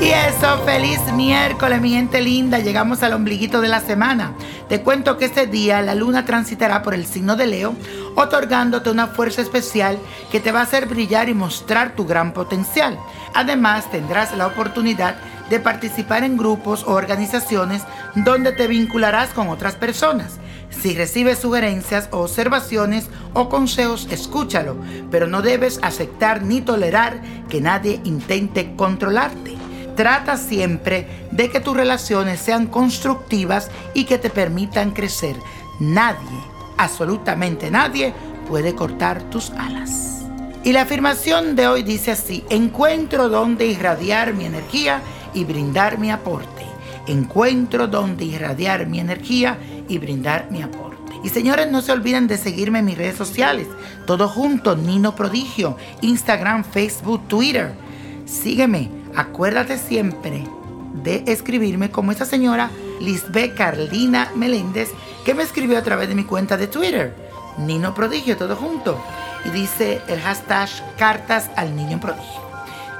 Eso, feliz miércoles, mi gente linda. Llegamos al ombliguito de la semana. Te cuento que este día la luna transitará por el signo de Leo, otorgándote una fuerza especial que te va a hacer brillar y mostrar tu gran potencial. Además, tendrás la oportunidad de participar en grupos o organizaciones donde te vincularás con otras personas. Si recibes sugerencias observaciones o consejos, escúchalo, pero no debes aceptar ni tolerar que nadie intente controlarte. Trata siempre de que tus relaciones sean constructivas y que te permitan crecer. Nadie, absolutamente nadie, puede cortar tus alas. Y la afirmación de hoy dice así, encuentro donde irradiar mi energía y brindar mi aporte. Encuentro donde irradiar mi energía y brindar mi aporte. Y señores, no se olviden de seguirme en mis redes sociales. Todo junto, Nino Prodigio, Instagram, Facebook, Twitter. Sígueme, acuérdate siempre de escribirme como esa señora Lisbeth Carlina Meléndez que me escribió a través de mi cuenta de Twitter. Nino Prodigio, todo junto. Y dice el hashtag cartas al niño prodigio.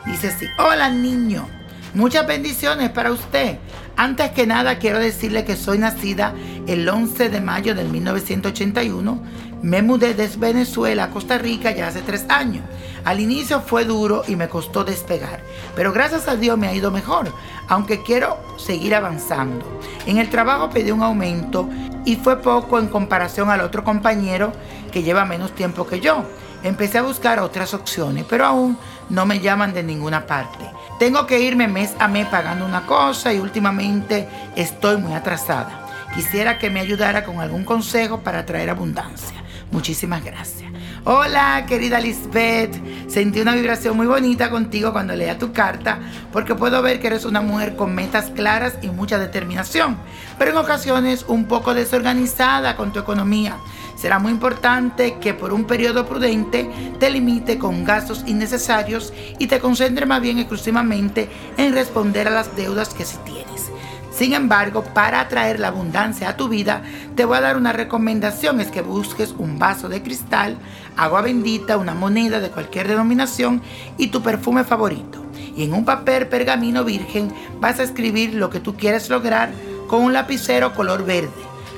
Dice así, hola niño, muchas bendiciones para usted. Antes que nada quiero decirle que soy nacida el 11 de mayo del 1981. Me mudé desde Venezuela a Costa Rica ya hace tres años. Al inicio fue duro y me costó despegar, pero gracias a Dios me ha ido mejor, aunque quiero seguir avanzando. En el trabajo pedí un aumento y fue poco en comparación al otro compañero que lleva menos tiempo que yo. Empecé a buscar otras opciones, pero aún no me llaman de ninguna parte. Tengo que irme mes a mes pagando una cosa y últimamente estoy muy atrasada. Quisiera que me ayudara con algún consejo para traer abundancia. Muchísimas gracias. Hola, querida Lisbeth. Sentí una vibración muy bonita contigo cuando leía tu carta, porque puedo ver que eres una mujer con metas claras y mucha determinación, pero en ocasiones un poco desorganizada con tu economía. Será muy importante que por un periodo prudente te limite con gastos innecesarios y te concentre más bien exclusivamente en responder a las deudas que sí tienes. Sin embargo, para atraer la abundancia a tu vida, te voy a dar una recomendación, es que busques un vaso de cristal, agua bendita, una moneda de cualquier denominación y tu perfume favorito. Y en un papel pergamino virgen vas a escribir lo que tú quieres lograr con un lapicero color verde.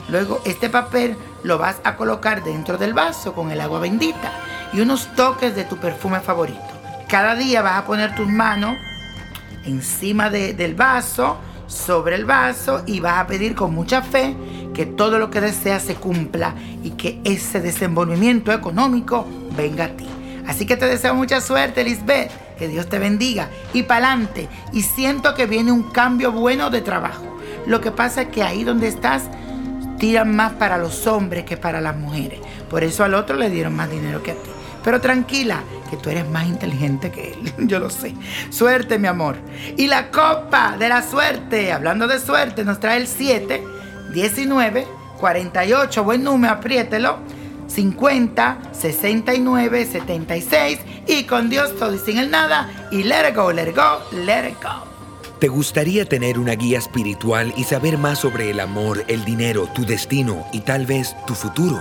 Luego este papel lo vas a colocar dentro del vaso con el agua bendita y unos toques de tu perfume favorito. Cada día vas a poner tus manos encima del vaso, sobre el vaso y vas a pedir con mucha fe que todo lo que deseas se cumpla y que ese desenvolvimiento económico venga a ti. Así que te deseo mucha suerte, Lisbeth. Que Dios te bendiga y pa'lante. Y siento que viene un cambio bueno de trabajo. Lo que pasa es que ahí donde estás tiran más para los hombres que para las mujeres. Por eso al otro le dieron más dinero que a ti. Pero tranquila, que tú eres más inteligente que él. Yo lo sé. Suerte, mi amor. Y la copa de la suerte, hablando de suerte, nos trae el 7, 19, 48. Buen número, apriételo. 50, 69, 76. Y con Dios todo y sin el nada. Y let it go, let it go, let it go. ¿Te gustaría tener una guía espiritual y saber más sobre el amor, el dinero, tu destino y tal vez tu futuro?